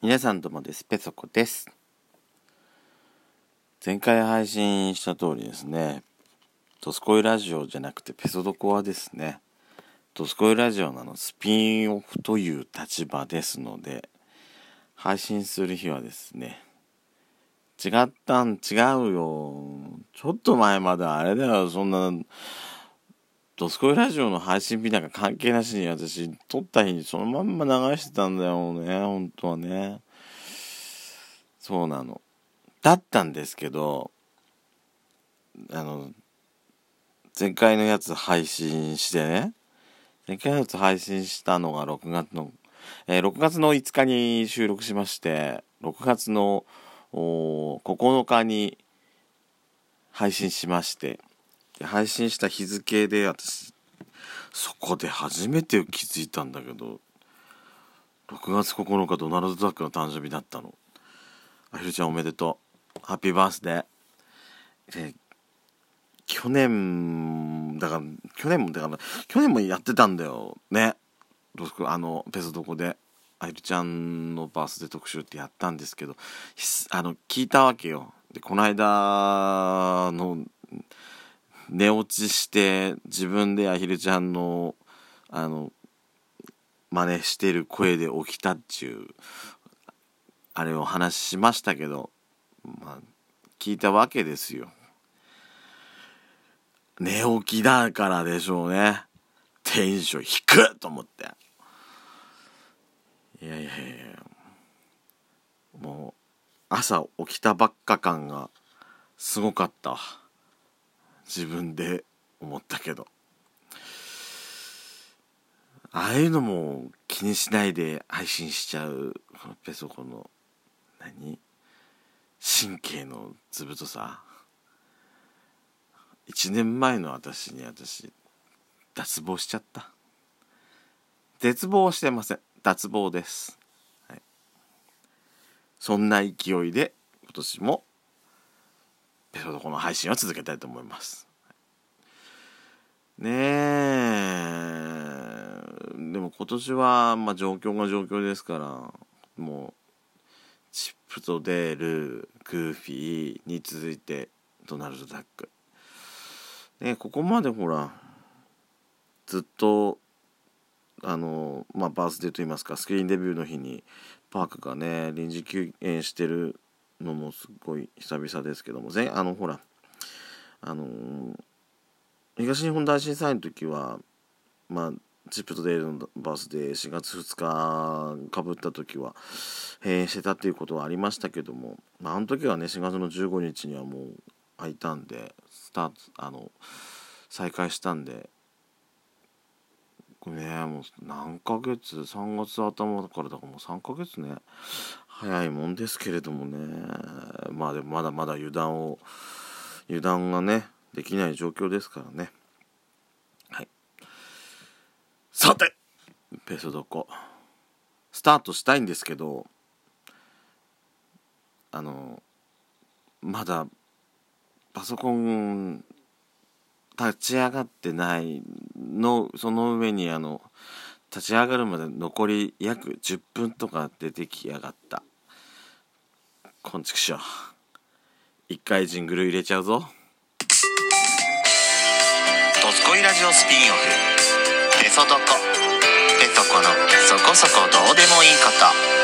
皆さんどうもです。ペソコです。前回配信した通りですね、ドスコイラジオじゃなくてペソドコはですね、ドスコイラジオなのスピンオフという立場ですので、配信する日はですね、違ったん違うよ。ちょっと前まであれだよ、そんな、ドスコイラジオの配信日なんか関係なしに私、撮った日にそのまんま流してたんだよね、本当はね。そうなの。だったんですけど、あの、前回のやつ配信してね、前回のやつ配信したのが6月の、えー、6月の5日に収録しまして、6月の9日に配信しまして、配信した日付で私そこで初めて気づいたんだけど6月9日ドナルド・ダックの誕生日だったの。あひるちゃんおめでとう。ハッピーバースデーで去年だから去年もだから去年もやってたんだよ。ね。あのペソドコで。あひるちゃんのバースデー特集ってやったんですけどあの聞いたわけよ。でこの間の寝落ちして自分でアヒルちゃんのあの真似してる声で起きたっちゅうあれを話しましたけどまあ聞いたわけですよ。寝起きだからでしょうね。テンション低っと思って。いやいやいやもう朝起きたばっか感がすごかった自分で思ったけど。ああいうのも気にしないで配信しちゃうこのペソコの何？神経の図太さ。1年前の私に私脱帽しちゃった。絶望してません。脱帽です、はい、そんな勢いで今年もペソドコの配信を続けたいと思います。ねえでも今年は、まあ、状況が状況ですからもうチップとデールグーフィーに続いてドナルド・ダックねここまでほらずっとあのまあバースデーといいますかスクリーンデビューの日にパークがね臨時休園してるのもすごい久々ですけども。あのほらあの東日本大震災の時はまあチップとデールのバースで4月2日かぶった時は閉園してたっていうことはありましたけども、まあ、あの時はね4月の15日にはもう開いたんでスタートあの再開したんでこれねもう何ヶ月3月頭からだからもう3ヶ月ね。早いもんですけれどもね。まあでもまだまだ油断を油断がねできない状況ですからね。はい。さてペソドコスタートしたいんですけどあのまだパソコン立ち上がってないのその上にあの立ち上がるまで残り約10分とか出てきやがった。こんちくしょう。一回ジングル入れちゃうぞ「ドスコイラジオスピンオフ」「ペソドコ」「ペソコのそこそこどうでもいいこと」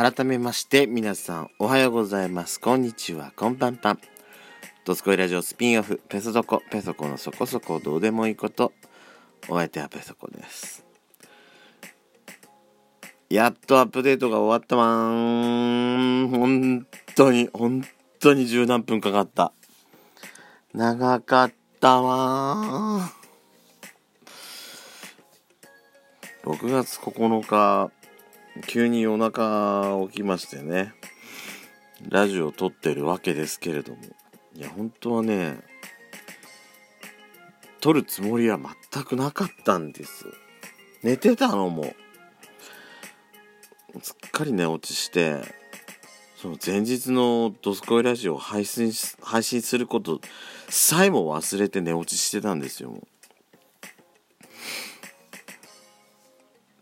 改めまして皆さんおはようございます。こんにちは。こんばんぱん。ドスコイラジオスピンオフ、ペソドコ、ペソコのそこそこどうでもいいこと。お相手はペソコです。やっとアップデートが終わったわん。本当に、本当に十何分かかった。長かったわ6月9日急に夜中起きましてねラジオを撮ってるわけですけれどもいや本当はね撮るつもりは全くなかったんです。寝てたのもすっかり寝落ちしてその前日の「ドスコイラジオ」を配信配信することさえも忘れて寝落ちしてたんですよ。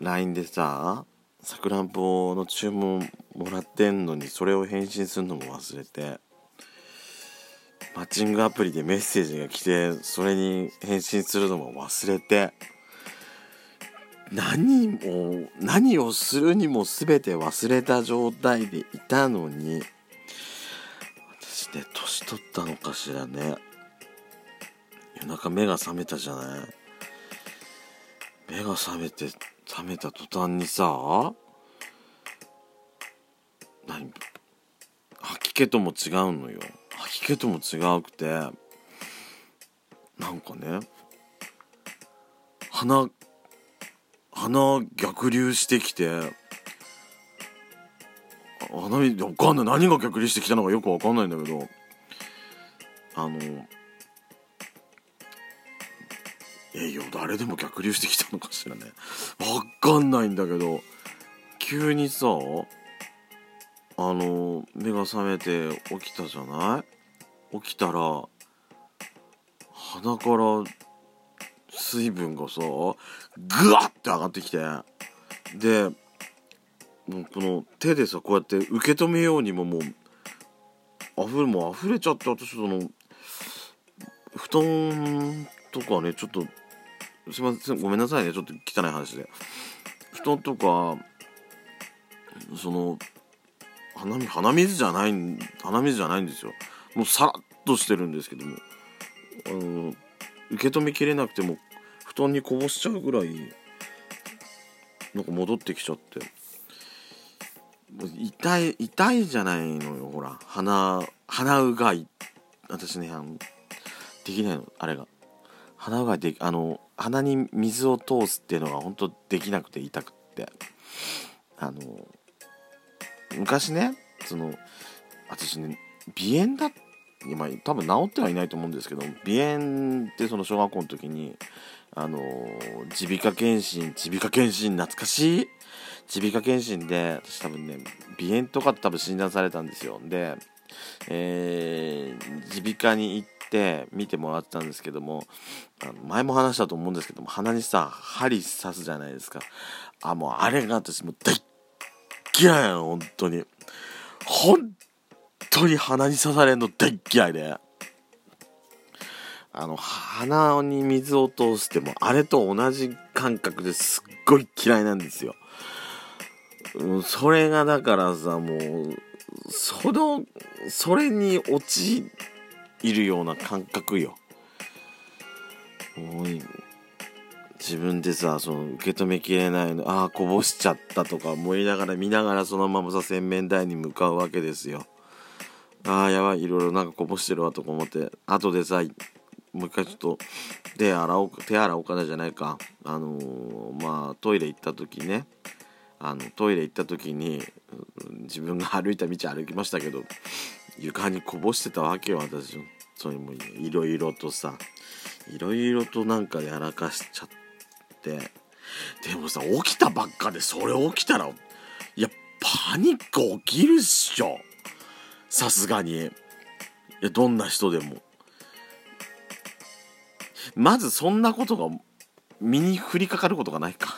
LINE でささくらんぼの注文もらってんのにそれを返信するのも忘れてマッチングアプリでメッセージが来てそれに返信するのも忘れて何も何をするにも全て忘れた状態でいたのに私ね年取ったのかしらね。夜中目が覚めたじゃない。目が覚めて覚めた途端にさ何？吐き気とも違うのよ。吐き気とも違うくてなんかね鼻鼻逆流してきて鼻水わかんない。何が逆流してきたのかよくわかんないんだけどあのえよ誰でも逆流してきたのかしらね。わかんないんだけど急にさあの目が覚めて起きたじゃない？起きたら鼻から水分がさグワッて上がってきて。でもうこの手でさこうやって受け止めようにももう溢れもう溢れちゃって私その布団とかねちょっとすいませんごめんなさいね。ちょっと汚い話で。布団とかその鼻鼻水じゃない鼻水じゃないんですよ。もうさらっとしてるんですけども。あの受け止めきれなくても布団にこぼしちゃうぐらいなんか戻ってきちゃって。痛い痛いじゃないのよほら。鼻鼻うがい。私ねあのできないのあれが。鼻うがいであの鼻に水を通すっていうのが本当できなくて痛くって。あの昔ねその私ね鼻炎だ今多分治ってはいないと思うんですけど鼻炎ってその小学校の時にあの耳鼻科検診耳鼻科検診懐かしい耳鼻科検診で私多分ね鼻炎とかって多分診断されたんですよ。で、えー、耳鼻科に行ってて見てもらったんですけどもあの前も話したと思うんですけども鼻にさ針刺すじゃないですか。あもうあれが私もう大っ嫌いなの本当に。本当に鼻に刺されるの大っ嫌いで。あの鼻に水を通してもあれと同じ感覚ですっごい嫌いなんですよ。それがだからさもうそのそれに陥いるような感覚よ。もう自分でさその受け止めきれないのああこぼしちゃったとか思いながら見ながらそのままさ洗面台に向かうわけですよ。ああやばいいろいろなんかこぼしてるわとか思って後でさもう一回ちょっと手洗おう手洗おうかなじゃないか。あのー、まあトイレ行った時ね。あのトイレ行った時に自分が歩いた道歩きましたけど床にこぼしてたわけよ私。それもいろいろとさいろいろとなんかやらかしちゃって。でもさ起きたばっかでそれ起きたらいやパニック起きるっしょ。さすがに。いやどんな人でも。まずそんなことが身に降りかかることがないか。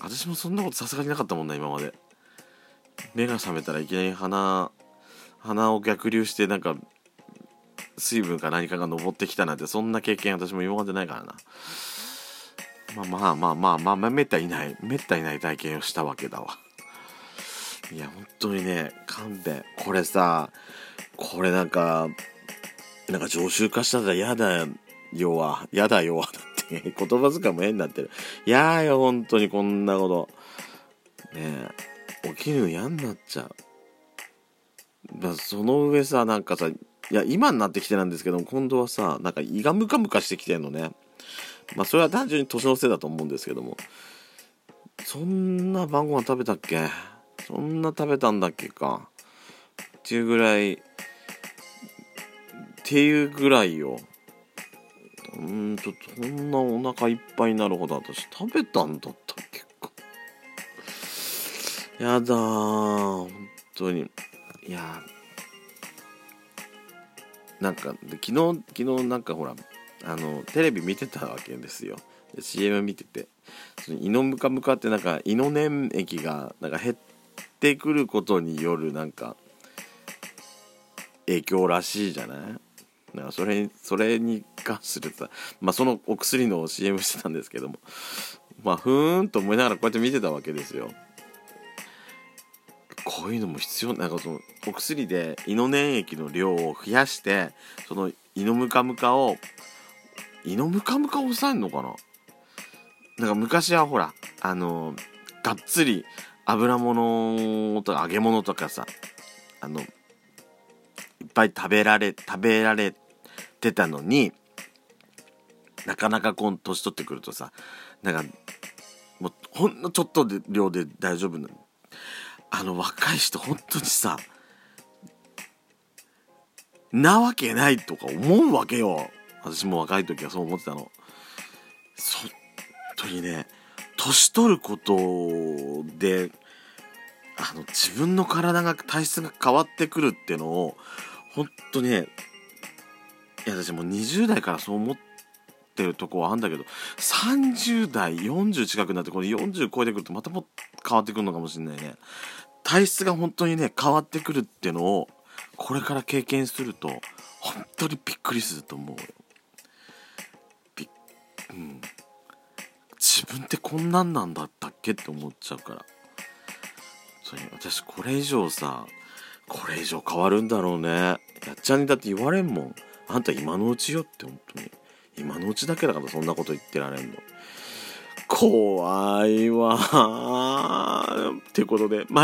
私もそんなことさすがになかったもんな今まで。目が覚めたらいきなり鼻鼻を逆流してなんか水分か何かが登ってきたなんてそんな経験私も今までないからな。まあまあまあまあまあめったにないめったにない体験をしたわけだわ。いや本当にね勘弁。これさこれなんかなんか常習化したら嫌だよは嫌だよはだって言葉遣いも変になってる。嫌よ本当にこんなこと。ねえ起きるの嫌になっちゃう。だその上さなんかさいや今になってきてなんですけども今度はさなんか胃がムカムカしてきてんのね。まあそれは単純に年のせいだと思うんですけども。そんな晩ご飯食べたっけ？そんな食べたんだっけか。っていうぐらいっていうぐらいよ。うんちょっとそんなお腹いっぱいになるほど私食べたんだったっけか。やだー本当に。いやなんか昨日昨日なんかほらあのテレビ見てたわけですよ。CM 見てて。その胃のムカムカってなんか胃の粘液がなんか減ってくることによるなんか影響らしいじゃない？だかそれそれに関するさまあそのお薬の CM してたんですけども。まあふーんと思いながらこうやって見てたわけですよ。こういうのも必要なんかそのお薬で胃の粘液の量を増やしてその胃のムカムカを胃のムカムカを抑えるのかな？なんか昔はほらあのがっつり油物とか揚げ物とかさあのいっぱい食べられ食べられてたのになかなかこう年取ってくるとさなんかもうほんのちょっとで量で大丈夫なの？あの若い人本当にさなわけないとか思うわけよ。私も若い時はそう思ってたの。そ本当にね年取ることであの自分の体が体質が変わってくるっていうのを本当にねいや私もう20代からそう思ってるとこはあんだけど30代40近くなってこれ40超えてくるとまたも変わってくるのかもしれないね。体質が本当にね変わってくるっていうのをこれから経験すると本当にびっくりすると思うよ。びっうん。自分ってこんなんなんだったっけって思っちゃうから。それ私これ以上さこれ以上変わるんだろうね。やっちゃんにだって言われんもん。あんた今のうちよって本当に。今のうちだけだからそんなこと言ってられんの。怖いわー。ってことで毎